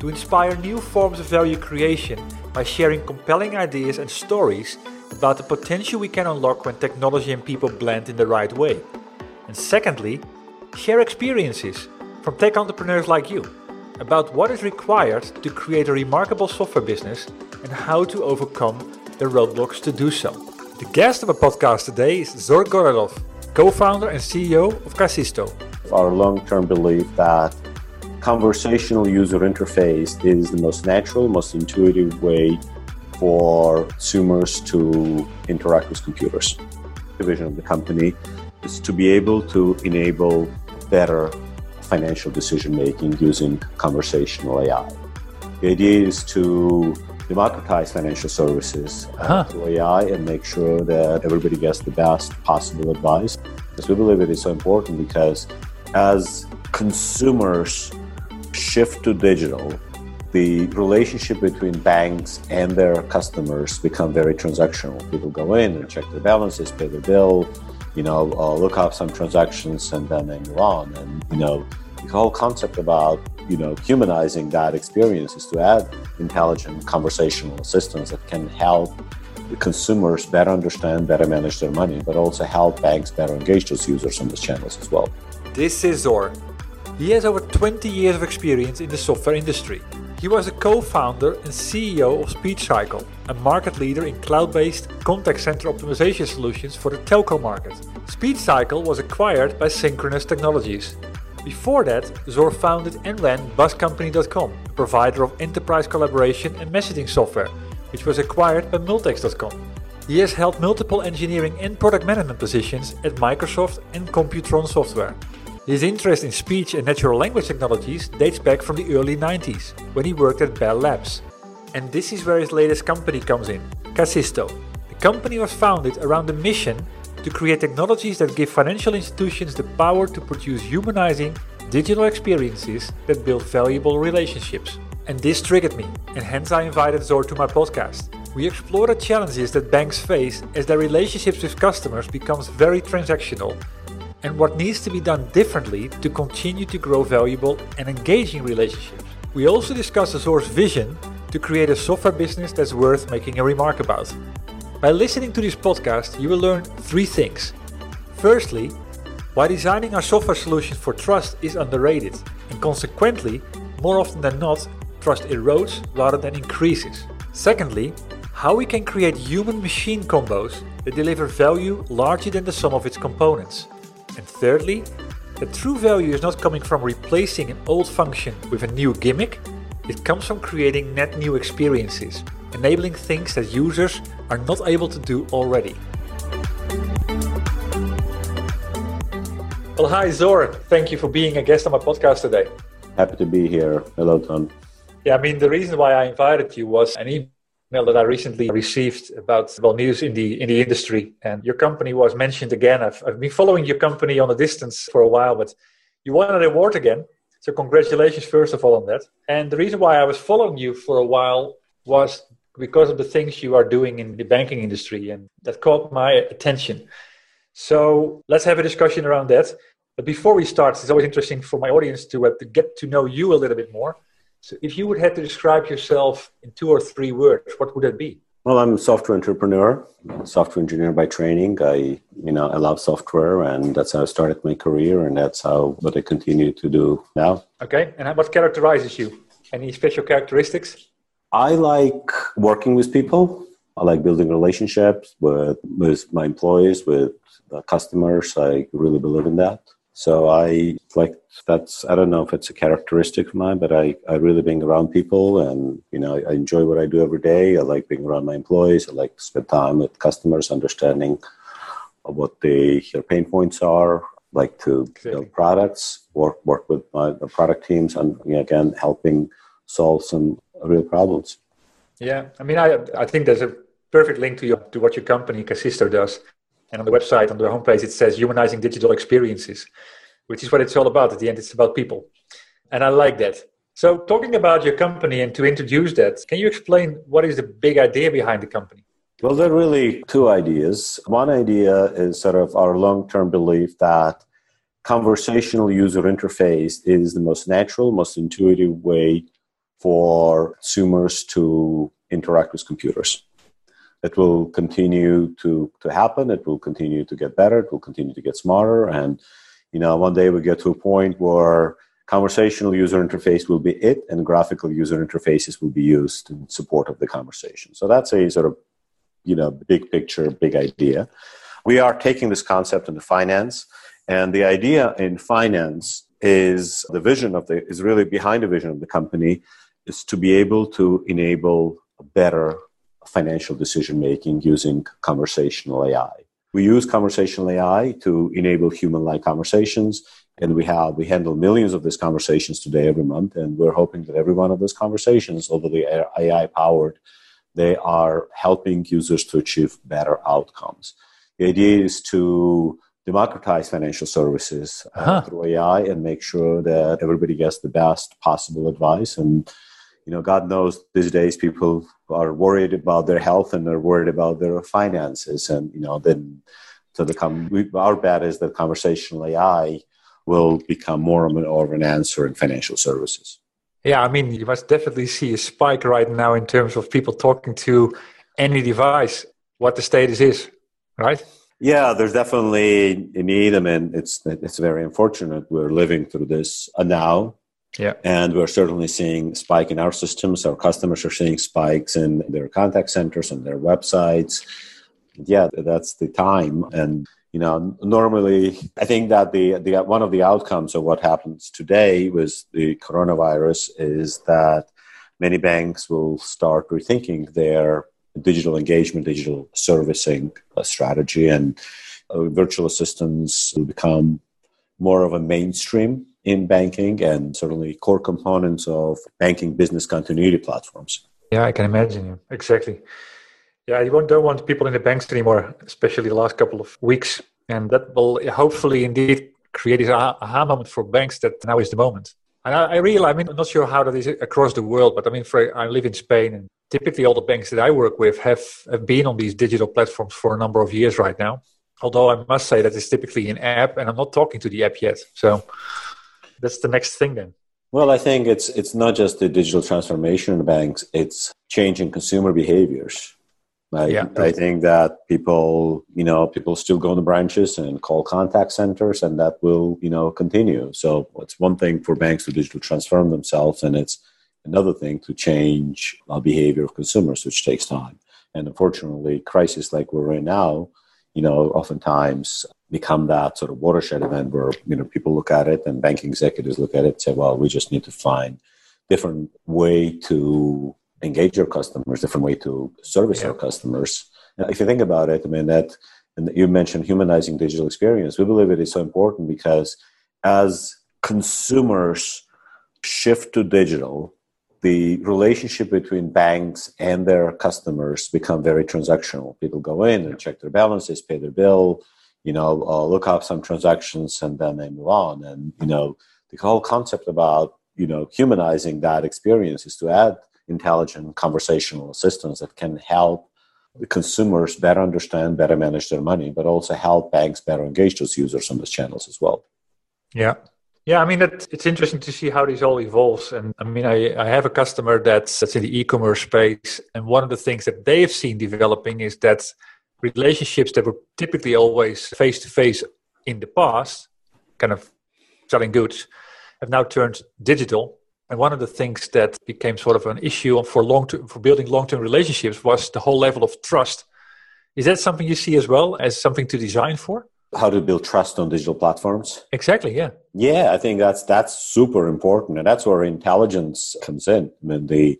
to inspire new forms of value creation by sharing compelling ideas and stories about the potential we can unlock when technology and people blend in the right way. And secondly, share experiences from tech entrepreneurs like you about what is required to create a remarkable software business and how to overcome the roadblocks to do so. The guest of our podcast today is Zor Gorelov, co-founder and CEO of Kasisto. Our long-term belief that conversational user interface is the most natural, most intuitive way for consumers to interact with computers. The vision of the company is to be able to enable better financial decision making using conversational AI. The idea is to democratize financial services uh, huh. through AI and make sure that everybody gets the best possible advice. Because we believe it is so important because as consumers shift to digital, the relationship between banks and their customers become very transactional. People go in and check their balances, pay their bill, you know, uh, look up some transactions, and then they move on. And you know, the whole concept about you know humanizing that experience is to add intelligent conversational assistants that can help the consumers better understand, better manage their money, but also help banks better engage those users on those channels as well. This is Zor. He has over 20 years of experience in the software industry. He was a co-founder and CEO of SpeechCycle, a market leader in cloud-based contact center optimization solutions for the telco market. SpeechCycle was acquired by Synchronoss Technologies. Before that, Zor founded and ran BuzzCompany.com, a provider of enterprise collaboration and messaging software, which was acquired by Multex.com. He has held multiple engineering and product management positions at Microsoft and Computron Software. His interest in speech and natural language technologies dates back from the early 90s, when he worked at Bell Labs. And this is where his latest company comes in, Kasisto. The company was founded around the mission to create technologies that give financial institutions the power to produce humanizing digital experiences that build valuable relationships. And this triggered me, and hence I invited Zor to my podcast. We explore the challenges that banks face as their relationships with customers becomes very transactional and what needs to be done differently to continue to grow valuable and engaging relationships. We also discuss Zor's vision to create a software business that's worth making a remark about. By listening to this podcast, you will learn three things. Firstly, why designing our software solutions for trust is underrated, and consequently, more often than not, trust erodes rather than increases. Secondly, how we can create human machine combos that deliver value larger than the sum of its components. And thirdly, the true value is not coming from replacing an old function with a new gimmick, it comes from creating net new experiences, enabling things that users are not able to do already. Well, hi Zor, thank you for being a guest on my podcast today. Happy to be here. Hello, Tom. Yeah, I mean, the reason why I invited you was an email email that I recently received about well news in the in the industry, and your company was mentioned again. I've, I've been following your company on a distance for a while, but you won an award again. So congratulations first of all on that. And the reason why I was following you for a while was because of the things you are doing in the banking industry, and that caught my attention. So let's have a discussion around that. But before we start, it's always interesting for my audience to, uh, to get to know you a little bit more. So if you would have to describe yourself in two or three words, what would that be? Well, I'm a software entrepreneur, software engineer by training. I, you know, I love software, and that's how I started my career, and that's how what I continue to do now. Okay, and what characterizes you? Any special characteristics? I like working with people. I like building relationships with with my employees, with customers. I really believe in that. So I like that's I don't know if it's a characteristic of mine, but I, I really being around people and you know I enjoy what I do every day. I like being around my employees. I like to spend time with customers, understanding what the, their pain points are. Like to build products, work work with my the product teams, and you know, again helping solve some real problems. Yeah, I mean, I I think there's a perfect link to your to what your company Kasisto does. And on the website, on the homepage, it says humanizing digital experiences, which is what it's all about. At the end, it's about people. And I like that. So, talking about your company and to introduce that, can you explain what is the big idea behind the company? Well, there are really two ideas. One idea is sort of our long term belief that conversational user interface is the most natural, most intuitive way for consumers to interact with computers it will continue to, to happen. It will continue to get better. It will continue to get smarter. And, you know, one day we get to a point where conversational user interface will be it and graphical user interfaces will be used in support of the conversation. So that's a sort of, you know, big picture, big idea. We are taking this concept into finance. And the idea in finance is the vision of the, is really behind the vision of the company is to be able to enable better financial decision making using conversational AI. We use conversational AI to enable human like conversations. And we have we handle millions of these conversations today every month, and we're hoping that every one of those conversations, although they are AI powered, they are helping users to achieve better outcomes. The idea is to democratize financial services uh, uh-huh. through AI and make sure that everybody gets the best possible advice and you know, God knows these days people are worried about their health and they're worried about their finances. And, you know, then so the com- we, our bet is that conversational AI will become more and more of an answer in financial services. Yeah, I mean, you must definitely see a spike right now in terms of people talking to any device, what the status is, right? Yeah, there's definitely a need. I mean, it's it's very unfortunate we're living through this now yeah. And we're certainly seeing spike in our systems. Our customers are seeing spikes in their contact centers and their websites. Yeah, that's the time. And you know, normally I think that the, the one of the outcomes of what happens today with the coronavirus is that many banks will start rethinking their digital engagement, digital servicing uh, strategy, and uh, virtual assistants will become more of a mainstream in banking and certainly core components of banking business continuity platforms. Yeah, I can imagine. Exactly. Yeah, you don't want people in the banks anymore, especially the last couple of weeks. And that will hopefully indeed create this aha moment for banks that now is the moment. And I, I realize, I mean, I'm not sure how that is across the world, but I mean, for, I live in Spain and typically all the banks that I work with have, have been on these digital platforms for a number of years right now. Although I must say that it's typically an app and I'm not talking to the app yet. So that's the next thing then. Well, I think it's it's not just the digital transformation in the banks; it's changing consumer behaviors. I, yeah, I think that people, you know, people still go to branches and call contact centers, and that will, you know, continue. So it's one thing for banks to digital transform themselves, and it's another thing to change the behavior of consumers, which takes time. And unfortunately, crisis like we're in now, you know, oftentimes become that sort of watershed event where you know people look at it and banking executives look at it and say, well, we just need to find different way to engage your customers, different way to service yeah. our customers. Now, if you think about it, I mean that and you mentioned humanizing digital experience. We believe it is so important because as consumers shift to digital, the relationship between banks and their customers become very transactional. People go in and check their balances, pay their bill, you know, uh, look up some transactions and then they move on. And, you know, the whole concept about, you know, humanizing that experience is to add intelligent conversational assistants that can help the consumers better understand, better manage their money, but also help banks better engage those users on those channels as well. Yeah. Yeah, I mean, it, it's interesting to see how this all evolves. And I mean, I, I have a customer that's, that's in the e commerce space. And one of the things that they've seen developing is that relationships that were typically always face to face in the past, kind of selling goods, have now turned digital. And one of the things that became sort of an issue for long term, for building long term relationships was the whole level of trust. Is that something you see as well as something to design for? how to build trust on digital platforms. Exactly, yeah. Yeah, I think that's that's super important and that's where intelligence comes in. I mean the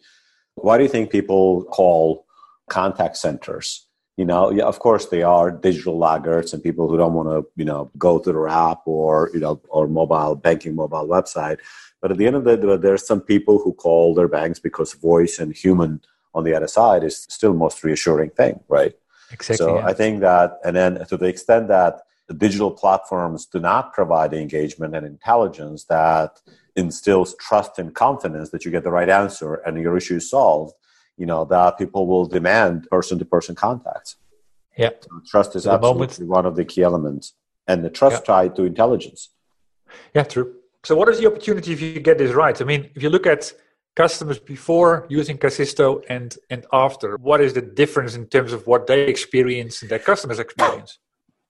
why do you think people call contact centers? You know, yeah, of course they are digital laggards and people who don't want to, you know, go to their app or, you know, or mobile banking mobile website. But at the end of the day, there are some people who call their banks because voice and human on the other side is still most reassuring thing, right? Exactly. So yeah. I think that, and then to the extent that the digital platforms do not provide the engagement and intelligence that instills trust and confidence that you get the right answer and your issue is solved, you know, that people will demand person to person contacts. Yeah. So trust is so absolutely one of the key elements. And the trust yeah. tied to intelligence. Yeah, true. So what is the opportunity if you get this right? I mean, if you look at customers before using Kasisto and and after, what is the difference in terms of what they experience and their customers experience?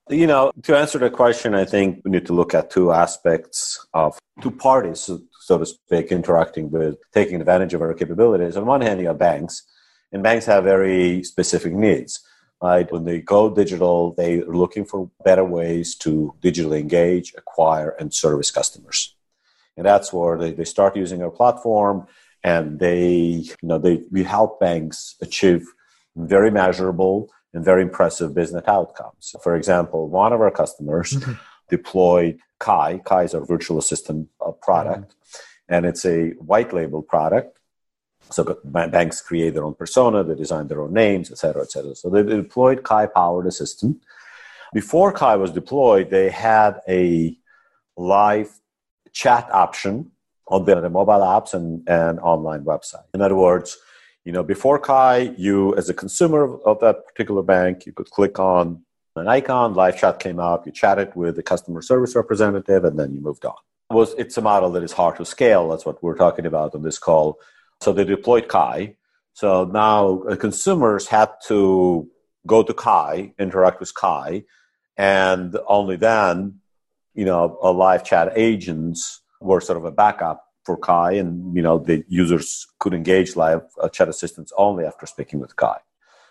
You know, to answer the question, I think we need to look at two aspects of two parties, so to speak, interacting with taking advantage of our capabilities. On one hand, you have banks, and banks have very specific needs. Right? When they go digital, they are looking for better ways to digitally engage, acquire, and service customers. And that's where they, they start using our platform and they, you know, they, we help banks achieve very measurable and very impressive business outcomes. For example, one of our customers mm-hmm. deployed Kai. Kai is our virtual assistant uh, product, mm-hmm. and it's a white label product. So banks create their own persona, they design their own names, etc., etc. So they deployed Kai powered assistant. Before Kai was deployed, they had a live chat option on their mobile apps and, and online website. In other words, you know, before Kai, you as a consumer of that particular bank, you could click on an icon, live chat came up, you chatted with the customer service representative, and then you moved on. It was it's a model that is hard to scale. That's what we're talking about on this call. So they deployed Kai. So now uh, consumers had to go to Kai, interact with Kai, and only then, you know, a live chat agents were sort of a backup for Kai, and you know the users could engage live uh, chat assistants only after speaking with Kai.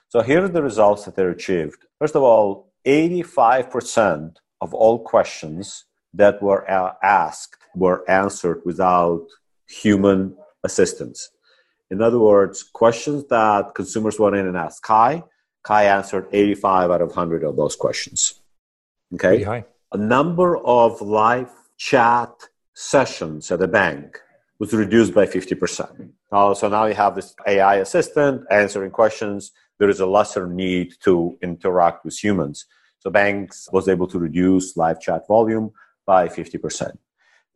So here are the results that they achieved. First of all, 85% of all questions that were uh, asked were answered without human assistance. In other words, questions that consumers went in and asked Kai, Kai answered 85 out of 100 of those questions. Okay. A number of live chat sessions at a bank was reduced by 50%. Uh, so now you have this AI assistant answering questions. There is a lesser need to interact with humans. So banks was able to reduce live chat volume by 50%.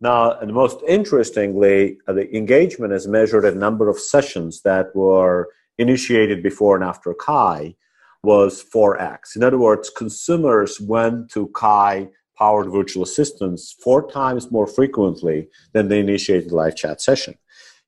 Now, and most interestingly, uh, the engagement is measured at number of sessions that were initiated before and after Kai was 4x. In other words, consumers went to Kai powered virtual assistants four times more frequently than they initiated live chat session.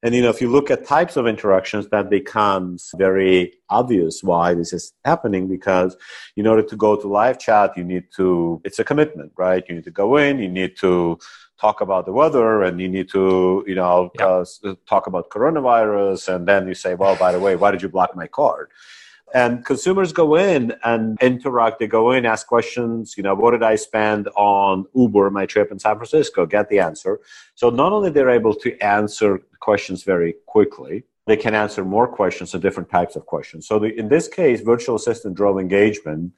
And you know, if you look at types of interactions, that becomes very obvious why this is happening. Because in order to go to live chat, you need to. It's a commitment, right? You need to go in. You need to talk about the weather, and you need to, you know, uh, talk about coronavirus. And then you say, well, by the way, why did you block my card? And consumers go in and interact. They go in ask questions you know what did i spend on uber my trip in san francisco? Get the answer. So not only they're able to answer questions very quickly they can answer more questions and different types of questions. So the, in this case virtual assistant drove engagement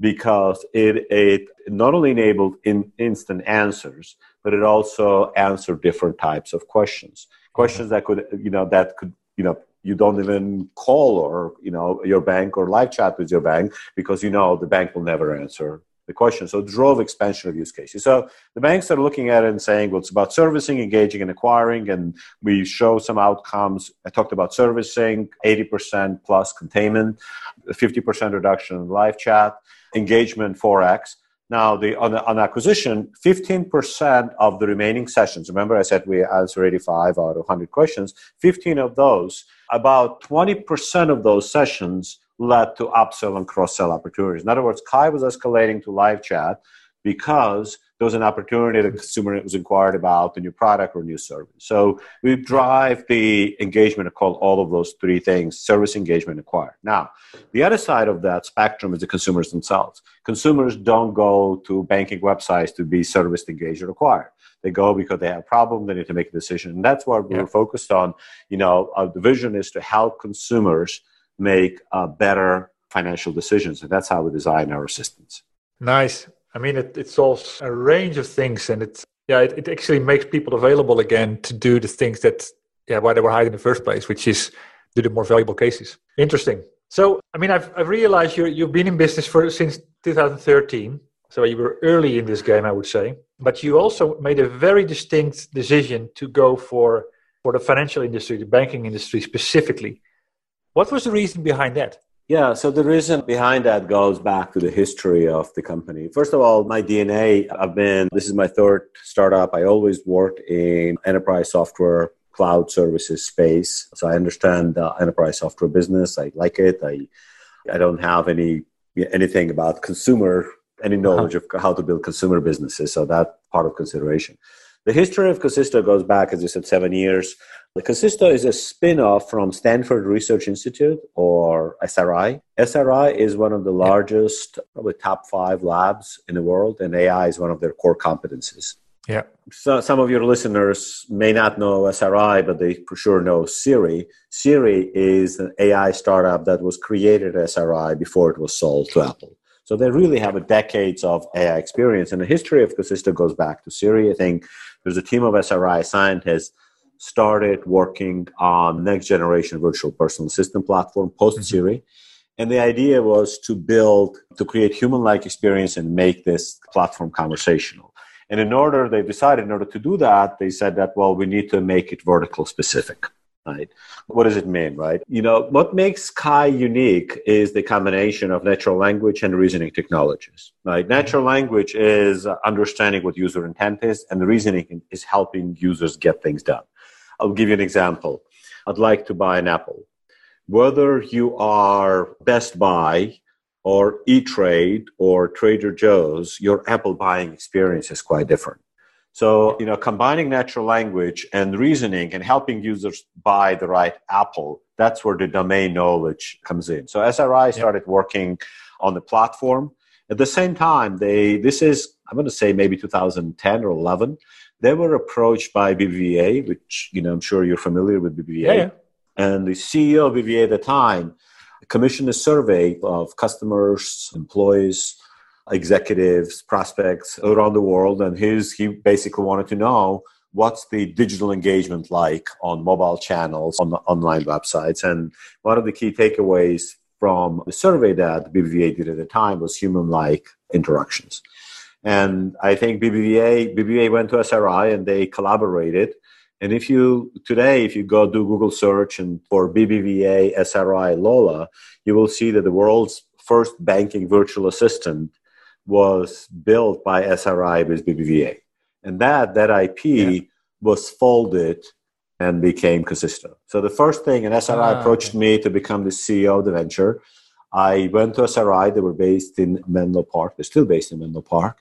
because it, it not only enabled in instant answers but it also answered different types of questions. Questions that could you know that could you know you don't even call or you know your bank or live chat with your bank because you know the bank will never answer the question. So drove expansion of use cases. So the banks are looking at it and saying, well, it's about servicing, engaging, and acquiring. And we show some outcomes. I talked about servicing, 80% plus containment, 50% reduction in live chat, engagement 4x. Now, the, on, the, on acquisition, 15% of the remaining sessions, remember I said we answer 85 out of 100 questions, 15 of those, about 20% of those sessions led to upsell and cross sell opportunities. In other words, KAI was escalating to live chat because there was an opportunity the consumer was inquired about the new product or new service. So we drive the engagement across all of those three things: service, engagement, acquire. Now, the other side of that spectrum is the consumers themselves. Consumers don't go to banking websites to be serviced, engaged, or acquired. They go because they have a problem. They need to make a decision, and that's what yeah. we're focused on. You know, our vision is to help consumers make uh, better financial decisions, and that's how we design our assistants. Nice. I mean, it, it solves a range of things, and it's yeah, it, it actually makes people available again to do the things that yeah why they were hired in the first place, which is do the more valuable cases. Interesting. So, I mean, I've, I've realized you you've been in business for since 2013. So you were early in this game, I would say. But you also made a very distinct decision to go for for the financial industry, the banking industry specifically. What was the reason behind that? Yeah, so the reason behind that goes back to the history of the company. First of all, my DNA, I've been, this is my third startup. I always worked in enterprise software, cloud services space. So I understand the enterprise software business. I like it. I, I don't have any anything about consumer, any knowledge uh-huh. of how to build consumer businesses. So that part of consideration. The history of Kasisto goes back, as you said, seven years. The Kasisto is a spin-off from Stanford Research Institute or SRI. SRI is one of the largest, probably top five labs in the world, and AI is one of their core competencies. Yeah. So some of your listeners may not know SRI, but they for sure know Siri. Siri is an AI startup that was created at SRI before it was sold to Apple. So they really have a decades of AI experience. And the history of Kasisto goes back to Siri. I think there's a team of SRI scientists started working on next generation virtual personal assistant platform post Siri. Mm-hmm. And the idea was to build, to create human like experience and make this platform conversational. And in order, they decided in order to do that, they said that, well, we need to make it vertical specific. Right? What does it mean, right? You know, what makes KAI unique is the combination of natural language and reasoning technologies, right? Natural language is understanding what user intent is, and the reasoning is helping users get things done. I'll give you an example. I'd like to buy an apple. Whether you are Best Buy or E-Trade or Trader Joe's, your apple buying experience is quite different. So, you know, combining natural language and reasoning and helping users buy the right apple, that's where the domain knowledge comes in. So SRI started working on the platform. At the same time, they this is I'm going to say maybe 2010 or 11. They were approached by BBVA, which you know I'm sure you're familiar with BBVA. Yeah, yeah. And the CEO of BBVA at the time commissioned a survey of customers, employees, executives, prospects around the world, and his he basically wanted to know what's the digital engagement like on mobile channels, on online websites. And one of the key takeaways from the survey that BBVA did at the time was human-like interactions. And I think BBVA, BBVA went to SRI and they collaborated. And if you today, if you go do Google search and for BBVA SRI Lola, you will see that the world's first banking virtual assistant was built by SRI with BBVA. And that, that IP yeah. was folded and became Kasisto. So the first thing, and SRI ah, approached okay. me to become the CEO of the venture. I went to SRI. They were based in Menlo Park. They're still based in Menlo Park.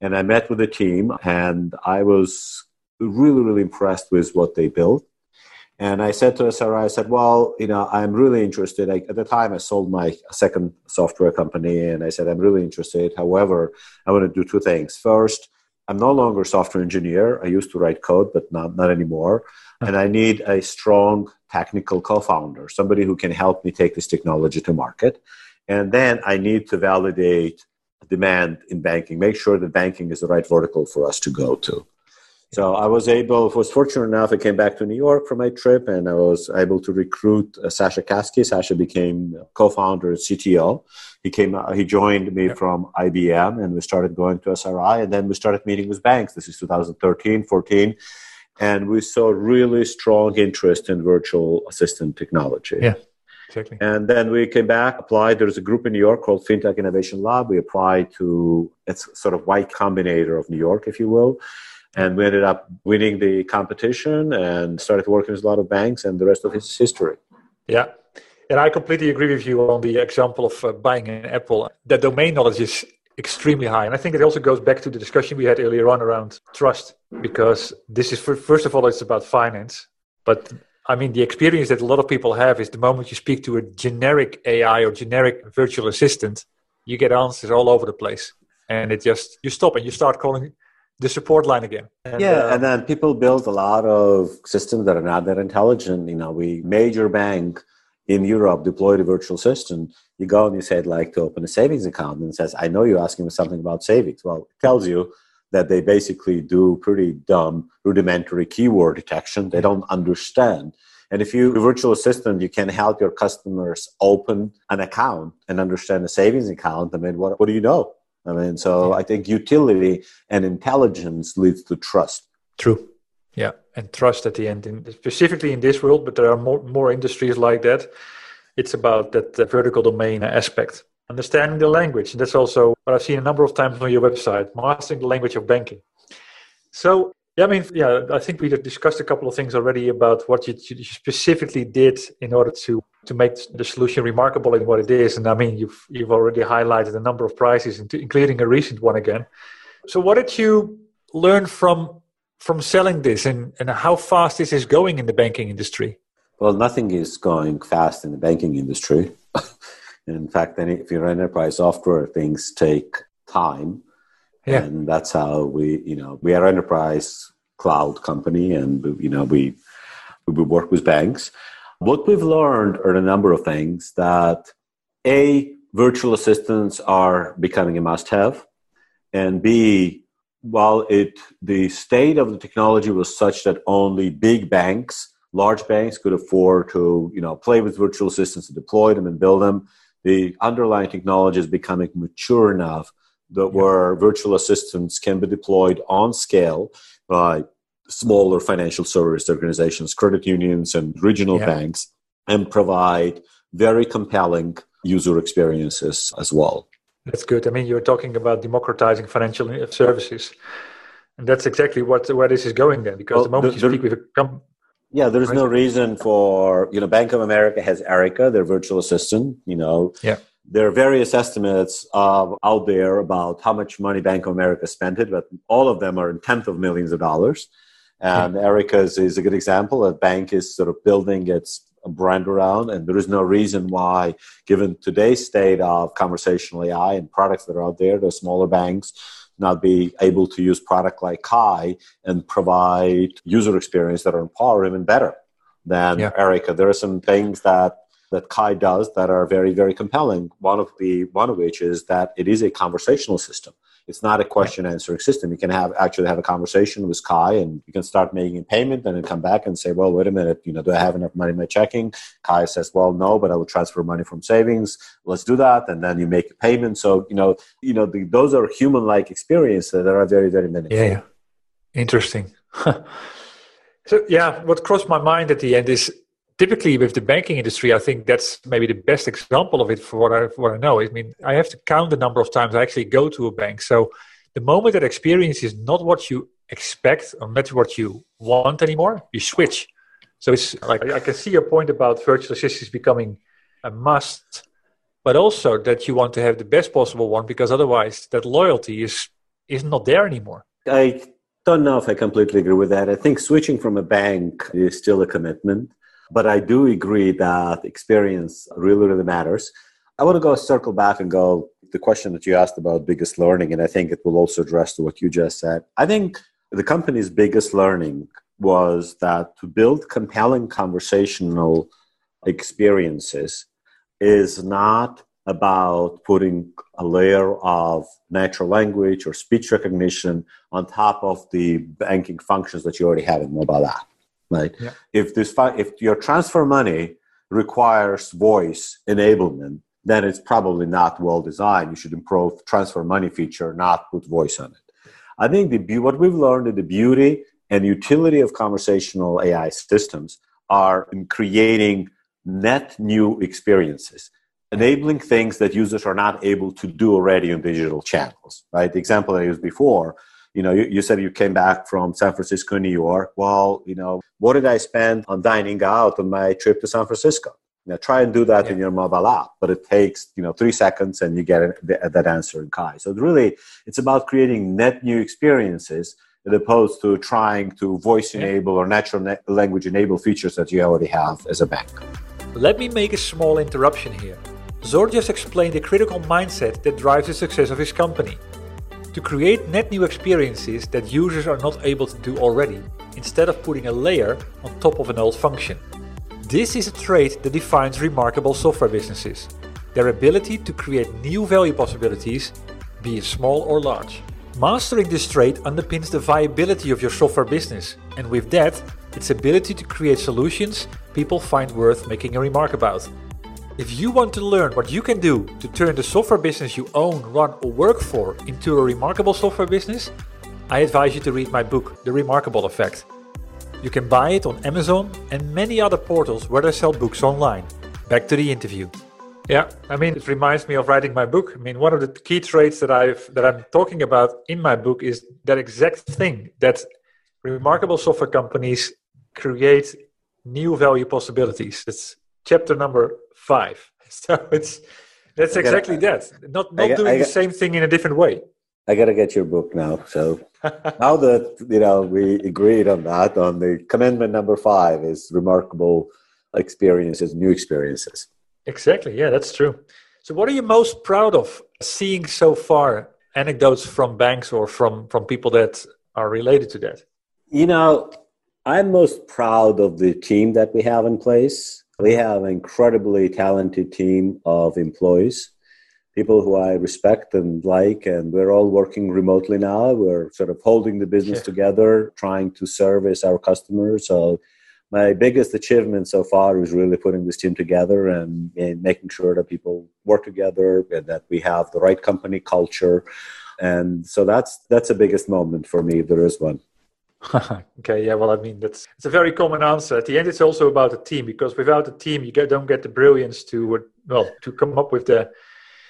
And I met with the team, and I was really, really impressed with what they built. And I said to SRI, I said, well, you know, I'm really interested. I, at the time, I sold my second software company, and I said, I'm really interested. However, I want to do two things. First, I'm no longer a software engineer. I used to write code, but not, not anymore. And I need a strong technical co founder, somebody who can help me take this technology to market. And then I need to validate demand in banking, make sure that banking is the right vertical for us to go to. So I was able, was fortunate enough, I came back to New York for my trip and I was able to recruit uh, Sasha Caskey. Sasha became co-founder and CTO. He came, uh, he joined me from IBM and we started going to SRI and then we started meeting with banks. This is 2013, 14. And we saw really strong interest in virtual assistant technology. Yeah. exactly. And then we came back, applied. There's a group in New York called FinTech Innovation Lab. We applied to it's sort of Y Combinator of New York, if you will. And we ended up winning the competition and started working with a lot of banks, and the rest of it is history. Yeah. And I completely agree with you on the example of uh, buying an Apple. The domain knowledge is extremely high. And I think it also goes back to the discussion we had earlier on around trust, because this is, first of all, it's about finance. But I mean, the experience that a lot of people have is the moment you speak to a generic AI or generic virtual assistant, you get answers all over the place. And it just, you stop and you start calling the support line again. And, yeah, uh, and then people build a lot of systems that are not that intelligent. You know, we major bank in Europe deployed a virtual system. You go and you say, I'd like to open a savings account, and it says, I know you're asking me something about savings. Well, it tells you that they basically do pretty dumb, rudimentary keyword detection. They don't understand. And if you virtual assistant, you can help your customers open an account and understand a savings account. I mean, what, what do you know? I mean, so I think utility and intelligence leads to trust. True. Yeah, and trust at the end, in, specifically in this world, but there are more more industries like that. It's about that uh, vertical domain aspect, understanding the language, and that's also what I've seen a number of times on your website, mastering the language of banking. So yeah, I mean, yeah, I think we discussed a couple of things already about what you, you, specifically did in order to to make the solution remarkable in what it is. And I mean, you've you've already highlighted a number of prizes, including a recent one again. So, what did you learn from from selling this, and and how fast this is going in the banking industry? Well, nothing is going fast in the banking industry. in fact, if you're enterprise software, things take time yeah. and that's how we you know we are enterprise cloud company and you know we we work with banks what we've learned are a number of things that a virtual assistants are becoming a must have and b while it the state of the technology was such that only big banks large banks could afford to you know play with virtual assistants and deploy them and build them the underlying technology is becoming mature enough that where virtual assistants can be deployed on scale by smaller financial service organizations, credit unions, and regional yeah. banks, and provide very compelling user experiences as well. That's good. I mean, you're talking about democratizing financial services, and that's exactly what where this is going. Then, because well, the moment you speak with a company. Yeah, there's no reason for you know Bank of America has Erica, their virtual assistant. You know, yeah there are various estimates uh, out there about how much money Bank of America spent it, but all of them are in tenth of millions of dollars. And yeah. Erica's is a good example. A bank is sort of building its brand around, and there is no reason why, given today's state of conversational AI and products that are out there, the smaller banks not be able to use product like Kai and provide user experience that are on par or even better than yeah. Erica. There are some things that that Kai does that are very, very compelling. One of the one of which is that it is a conversational system. It's not a question answering system. You can have actually have a conversation with Kai and you can start making a payment and then come back and say, Well, wait a minute, you know, do I have enough money in my checking? Kai says, Well, no, but I will transfer money from savings. Let's do that. And then you make a payment. So, you know, you know, the, those are human like experiences that are very, very meaningful. Yeah, yeah. Interesting. so yeah, what crossed my mind at the end is typically with the banking industry, I think that's maybe the best example of it for what I, for what I know. I mean, I have to count the number of times I actually go to a bank. So the moment that experience is not what you expect or not what you want anymore, you switch. So it's like I can see your point about virtual assistants becoming a must, but also that you want to have the best possible one because otherwise that loyalty is is not there anymore. I don't know if I completely agree with that. I think switching from a bank is still a commitment. But I do agree that experience really, really matters. I want to go circle back and go the question that you asked about biggest learning, and I think it will also address to what you just said. I think the company's biggest learning was that to build compelling conversational experiences is not about putting a layer of natural language or speech recognition on top of the banking functions that you already have in mobile app right? Yeah. If this if your transfer money requires voice enablement, then it's probably not well designed. You should improve transfer money feature, not put voice on it. I think the what we've learned in the beauty and utility of conversational AI systems are in creating net new experiences, enabling things that users are not able to do already on digital channels, right? The example I used before, you know, you, you, said you came back from San Francisco, New York. Well, you know, what did I spend on dining out on my trip to San Francisco? You know, try and do that yeah. in your mobile app, but it takes you know three seconds and you get that answer in Kai. So really, it's about creating net new experiences as opposed to trying to voice enable or natural language enable features that you already have as a bank. Let me make a small interruption here. Zor just explained the critical mindset that drives the success of his company. To create net new experiences that users are not able to do already, instead of putting a layer on top of an old function. This is a trait that defines remarkable software businesses their ability to create new value possibilities, be it small or large. Mastering this trait underpins the viability of your software business, and with that, its ability to create solutions people find worth making a remark about. If you want to learn what you can do to turn the software business you own, run, or work for into a remarkable software business, I advise you to read my book, The Remarkable Effect. You can buy it on Amazon and many other portals where they sell books online. Back to the interview. Yeah, I mean, it reminds me of writing my book. I mean, one of the key traits that I've that I'm talking about in my book is that exact thing that remarkable software companies create new value possibilities. It's chapter number five. So it's that's exactly that. Not not doing the same thing in a different way. I gotta get your book now. So now that you know we agreed on that, on the commandment number five is remarkable experiences, new experiences. Exactly. Yeah, that's true. So, what are you most proud of seeing so far? Anecdotes from banks or from from people that are related to that. You know, I'm most proud of the team that we have in place. We have an incredibly talented team of employees people who I respect and like, and we're all working remotely now. We're sort of holding the business yeah. together, trying to service our customers. So, my biggest achievement so far is really putting this team together and, and making sure that people work together and that we have the right company culture. And so that's that's the biggest moment for me, if there is one. okay, yeah, well, I mean, that's it's a very common answer. At the end, it's also about the team because without a team, you get, don't get the brilliance to well to come up with the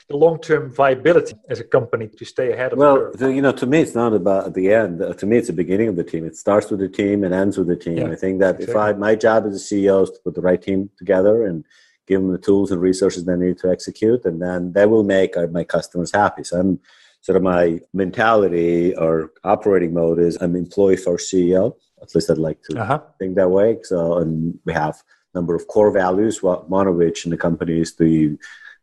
the long-term viability as a company to stay ahead of well, the you know, to me, it's not about the end. Uh, to me, it's the beginning of the team. It starts with the team and ends with the team. Yeah, I think that exactly. if I, my job as a CEO is to put the right team together and give them the tools and resources they need to execute, and then they will make my customers happy. So I'm sort of my mentality or operating mode is I'm employee first CEO. At least I'd like to uh-huh. think that way. So, and we have a number of core values. One of which in the company is the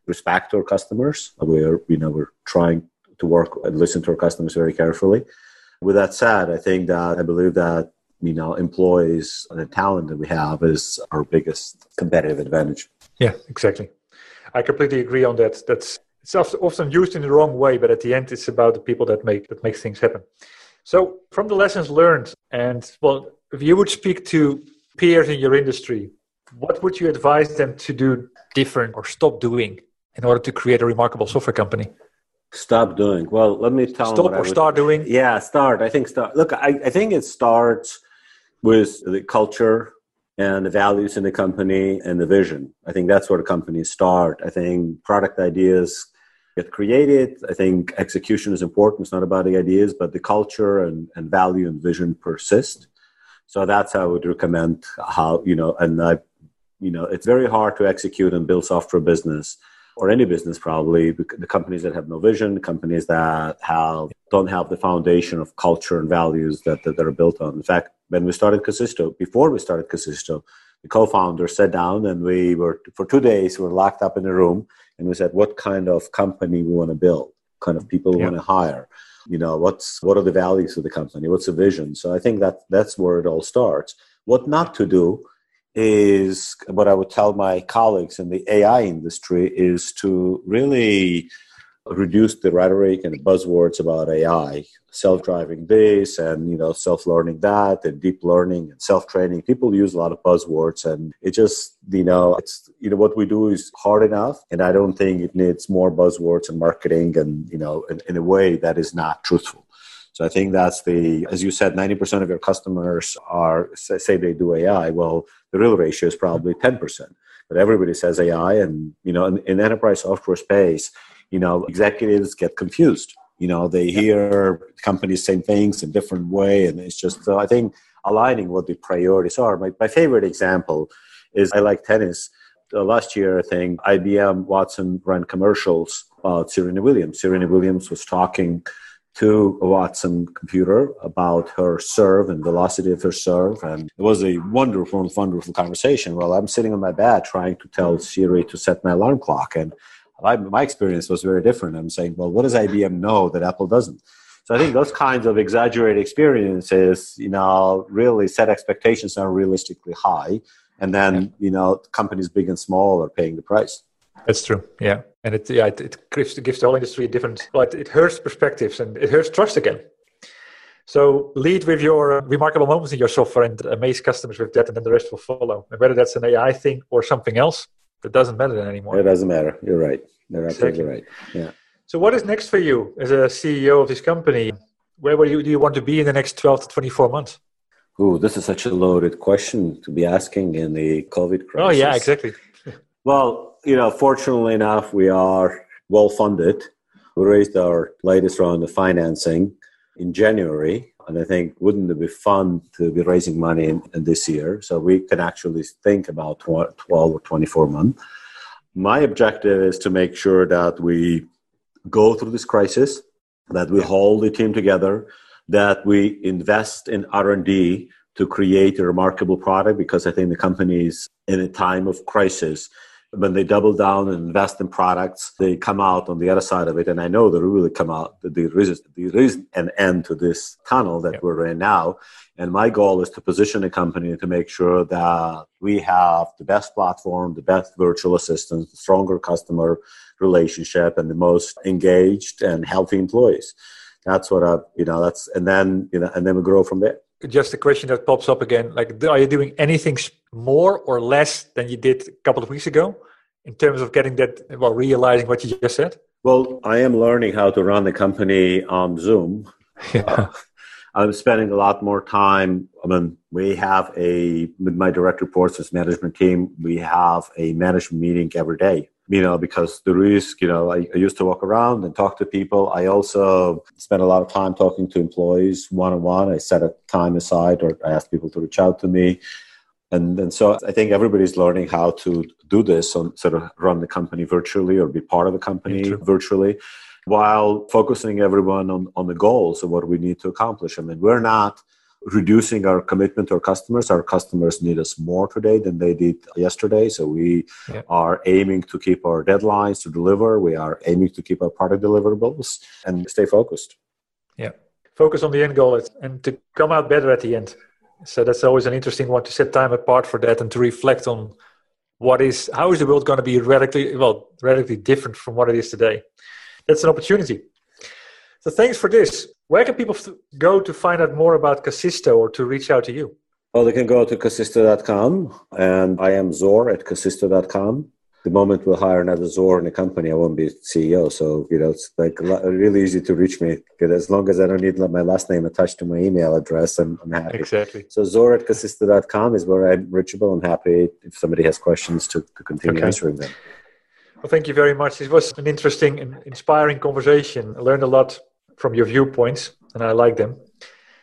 respect our customers. We're you know we're trying to work and listen to our customers very carefully. With that said, I think that I believe that you know employees and the talent that we have is our biggest competitive advantage. Yeah, exactly. I completely agree on that. That's it's often used in the wrong way, but at the end, it's about the people that make that make things happen. So, from the lessons learned, and well, if you would speak to peers in your industry, what would you advise them to do different or stop doing in order to create a remarkable software company? Stop doing. Well, let me tell Stop or would, start doing? Yeah, start. I think start. Look, I, I think it starts with the culture and the values in the company and the vision. I think that's where the companies start. I think product ideas get created. I think execution is important. It's not about the ideas, but the culture and, and value and vision persist. So that's how I would recommend how, you know, and I, you know, it's very hard to execute and build software business or any business probably the companies that have no vision companies that have don't have the foundation of culture and values that, that, are built on in fact when we started Kasisto, before we started Kasisto, the co-founder sat down and we were for two days we were locked up in a room and we said what kind of company we want to build kind of people we yeah. want to hire? You know what's what are the values of the company? What's the vision? So i think that that's where it all starts. What not to do is what I would tell my colleagues in the AI industry is to really reduce the rhetoric and buzzwords about AI, self-driving this and you know self-learning that and deep learning and self-training. People use a lot of buzzwords and it just you know it's you know what we do is hard enough and I don't think it needs more buzzwords and marketing and you know in, in a way that is not truthful. So I think that's the, as you said, 90% of your customers are, say they do AI. Well, the real ratio is probably 10% but everybody says AI. And, you know, in, in enterprise software space, you know, executives get confused. You know, they hear companies saying things in different way. And it's just, so I think aligning what the priorities are. My, my favorite example is I like tennis. Uh, last year, I think IBM Watson ran commercials about Serena Williams. Serena Williams was talking to a Watson computer about her serve and velocity of her serve. And it was a wonderful, wonderful conversation. Well, I'm sitting on my bed trying to tell Siri to set my alarm clock. And I, my experience was very different. I'm saying, well, what does IBM know that Apple doesn't? So I think those kinds of exaggerated experiences, you know, really set expectations that are realistically high. And then, you know, companies big and small are paying the price. That's true. Yeah, and it yeah it, it gives, it gives the whole industry a different. But it hurts perspectives and it hurts trust again. So lead with your remarkable moments in your software and amaze customers with that, and then the rest will follow. And whether that's an AI thing or something else, it doesn't matter anymore. It doesn't matter. You're right. You're absolutely right. Yeah. So what is next for you as a CEO of this company? Where will you do you want to be in the next 12 to 24 months? Oh, this is such a loaded question to be asking in the COVID crisis. Oh yeah, exactly. well, you know, fortunately enough, we are well funded. We raised our latest round of financing in January, and I think wouldn't it be fun to be raising money in, in this year? So we can actually think about 12 or 24 months. My objective is to make sure that we go through this crisis, that we hold the team together, that we invest in R&D to create a remarkable product because I think the company is in a time of crisis when they double down and invest in products, they come out on the other side of it. And I know they really come out, there is, there is an end to this tunnel that we're in now. And my goal is to position the company to make sure that we have the best platform, the best virtual assistant, the stronger customer relationship, and the most engaged and healthy employees. That's what I, you know, that's, and then, you know, and then we grow from there just a question that pops up again like are you doing anything more or less than you did a couple of weeks ago in terms of getting that well realizing what you just said? Well i am learning how to run the company on zoom. Yeah. Uh, i'm spending a lot more time i mean we have a with my direct reports this management team we have a management meeting every day you know, because the risk, you know, I, I, used to walk around and talk to people. I also spent a lot of time talking to employees one on one. I set a time aside or I asked people to reach out to me. And, and so I think everybody's learning how to do this and sort of run the company virtually or be part of the company virtually while focusing everyone on, on the goals of what we need to accomplish. I mean, we're not reducing our commitment to our customers. Our customers need us more today than they did yesterday. So we yeah. are aiming to keep our deadlines to deliver. We are aiming to keep our product deliverables and stay focused. Yeah. Focus on the end goal and to come out better at the end. So that's always an interesting one to set time apart for that and to reflect on what is how is the world going to be radically well radically different from what it is today. That's an opportunity. So thanks for this. Where can people go to find out more about Kasisto or to reach out to you? Well, they can go to Kasisto.com and I am Zor at Kasisto.com. The moment we'll hire another Zor in the company, I won't be CEO. So, you know, it's like really easy to reach me as long as I don't need my last name attached to my email address, I'm, I'm happy. Exactly. So, Zor at Kasisto.com is where I'm reachable. I'm happy if somebody has questions to, to continue okay. answering them. Well, thank you very much. It was an interesting and inspiring conversation. I learned a lot from your viewpoints, and I like them.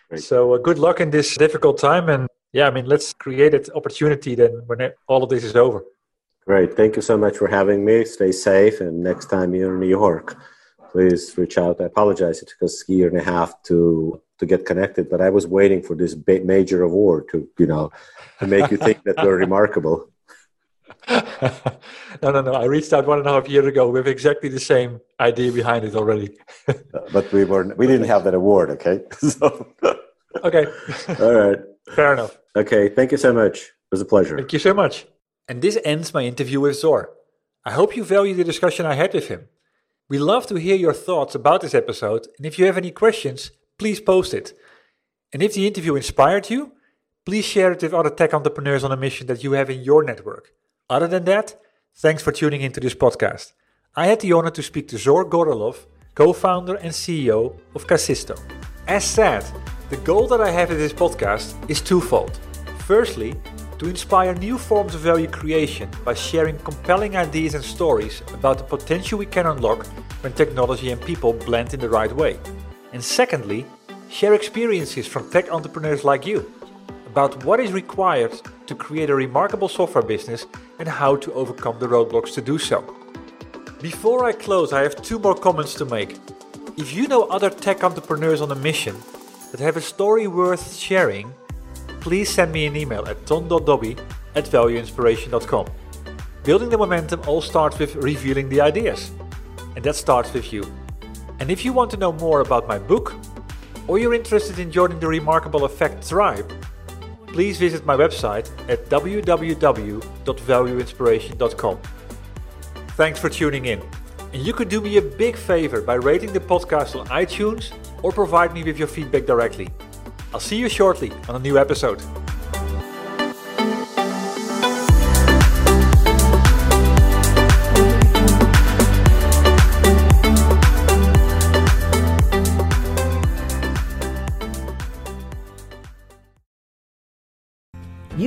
Great. So uh, good luck in this difficult time, and yeah, I mean, let's create an opportunity then when all of this is over. Great. Thank you so much for having me. Stay safe, and next time you're in New York, please reach out. I apologize; it took us a year and a half to to get connected, but I was waiting for this major award to you know to make you think that we're remarkable. no, no, no. I reached out one and a half years ago with exactly the same idea behind it already. but we were we didn't have that award, okay? so. okay. All right. Fair enough. Okay. Thank you so much. It was a pleasure. Thank you so much. And this ends my interview with Zor. I hope you value the discussion I had with him. We love to hear your thoughts about this episode, and if you have any questions, please post it. And if the interview inspired you, please share it with other tech entrepreneurs on a mission that you have in your network. Other than that, thanks for tuning into this podcast. I had the honor to speak to Zor Gorelov, co founder and CEO of Kasisto. As said, the goal that I have in this podcast is twofold. Firstly, to inspire new forms of value creation by sharing compelling ideas and stories about the potential we can unlock when technology and people blend in the right way. And secondly, share experiences from tech entrepreneurs like you about what is required to create a remarkable software business and how to overcome the roadblocks to do so. Before I close, I have two more comments to make. If you know other tech entrepreneurs on a mission that have a story worth sharing, please send me an email at ton.dobbe at valueinspiration.com. Building the momentum all starts with revealing the ideas, and that starts with you. And if you want to know more about my book, or you're interested in joining the Remarkable Effect tribe, please visit my website at www.valueinspiration.com. Thanks for tuning in. And you could do me a big favor by rating the podcast on iTunes or provide me with your feedback directly. I'll see you shortly on a new episode.